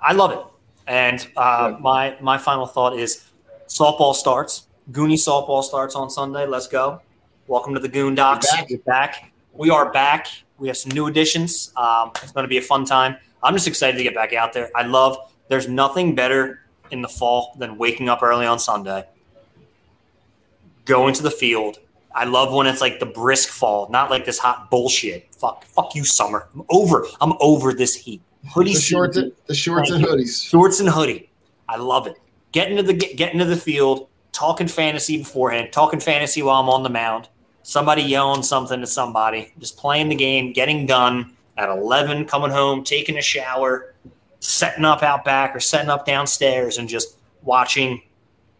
I love it. And uh, my my final thought is softball starts. Goonie softball starts on Sunday. Let's go. Welcome to the Goon Docs. Back. We're back. We are back. We have some new additions. Um, it's going to be a fun time. I'm just excited to get back out there. I love. There's nothing better in the fall than waking up early on Sunday, going to the field. I love when it's like the brisk fall, not like this hot bullshit. Fuck, fuck you, summer. I'm over. I'm over this heat. Hoodie The shorts, season. the shorts and hoodies. Shorts and hoodie. I love it. Getting to the get, get into the field, talking fantasy beforehand, talking fantasy while I'm on the mound. Somebody yelling something to somebody, just playing the game, getting done at 11, coming home, taking a shower, setting up out back or setting up downstairs, and just watching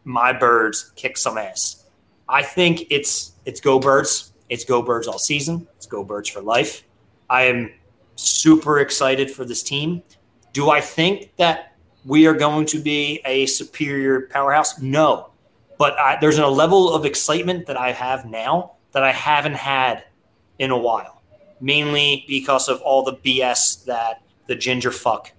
my birds kick some ass. I think it's it's go birds. It's go birds all season. It's go birds for life. I am super excited for this team. Do I think that we are going to be a superior powerhouse? No. But I, there's a level of excitement that I have now that I haven't had in a while, mainly because of all the BS that the ginger fuck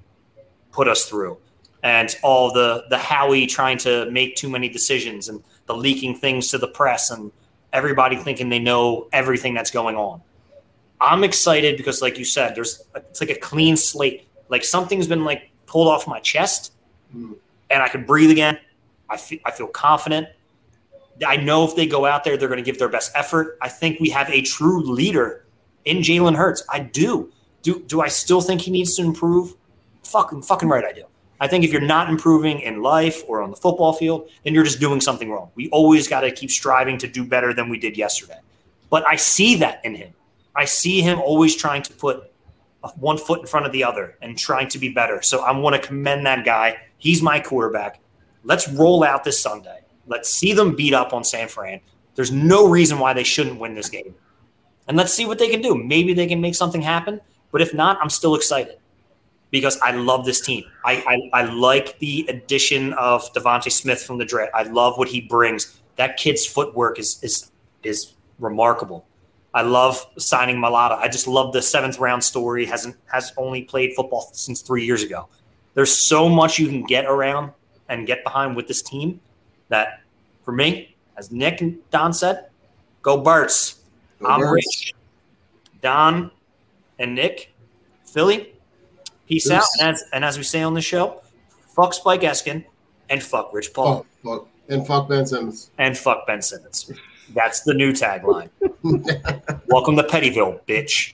put us through and all the, the Howie trying to make too many decisions and the leaking things to the press and everybody thinking they know everything that's going on. I'm excited because, like you said, there's it's like a clean slate. Like something's been like pulled off my chest, and I can breathe again. I feel I feel confident. I know if they go out there, they're going to give their best effort. I think we have a true leader in Jalen Hurts. I do. Do do I still think he needs to improve? Fucking fucking right, I do. I think if you're not improving in life or on the football field, then you're just doing something wrong. We always got to keep striving to do better than we did yesterday. But I see that in him. I see him always trying to put one foot in front of the other and trying to be better. So I want to commend that guy. He's my quarterback. Let's roll out this Sunday. Let's see them beat up on San Fran. There's no reason why they shouldn't win this game. And let's see what they can do. Maybe they can make something happen. But if not, I'm still excited because I love this team. I, I, I like the addition of DeVonta Smith from the draft. I love what he brings. That kid's footwork is is is remarkable. I love signing Mailata. I just love the seventh round story. hasn't has only played football since three years ago. There's so much you can get around and get behind with this team that, for me, as Nick and Don said, go Birds. I'm Birds. Rich. Don and Nick, Philly, Peace out. And as, and as we say on the show, fuck Spike Eskin and fuck Rich Paul. Oh, fuck. And fuck Ben Simmons. And fuck Ben Simmons. That's the new tagline. Welcome to Pettyville, bitch.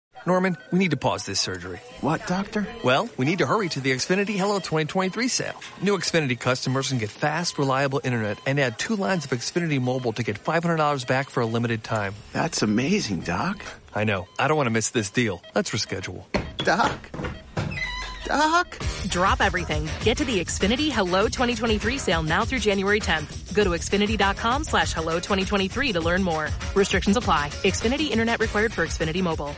Norman, we need to pause this surgery. What, doctor? Well, we need to hurry to the Xfinity Hello 2023 sale. New Xfinity customers can get fast, reliable internet and add two lines of Xfinity Mobile to get $500 back for a limited time. That's amazing, Doc. I know. I don't want to miss this deal. Let's reschedule. Doc. Doc. Drop everything. Get to the Xfinity Hello 2023 sale now through January 10th. Go to Xfinity.com slash Hello 2023 to learn more. Restrictions apply. Xfinity Internet required for Xfinity Mobile.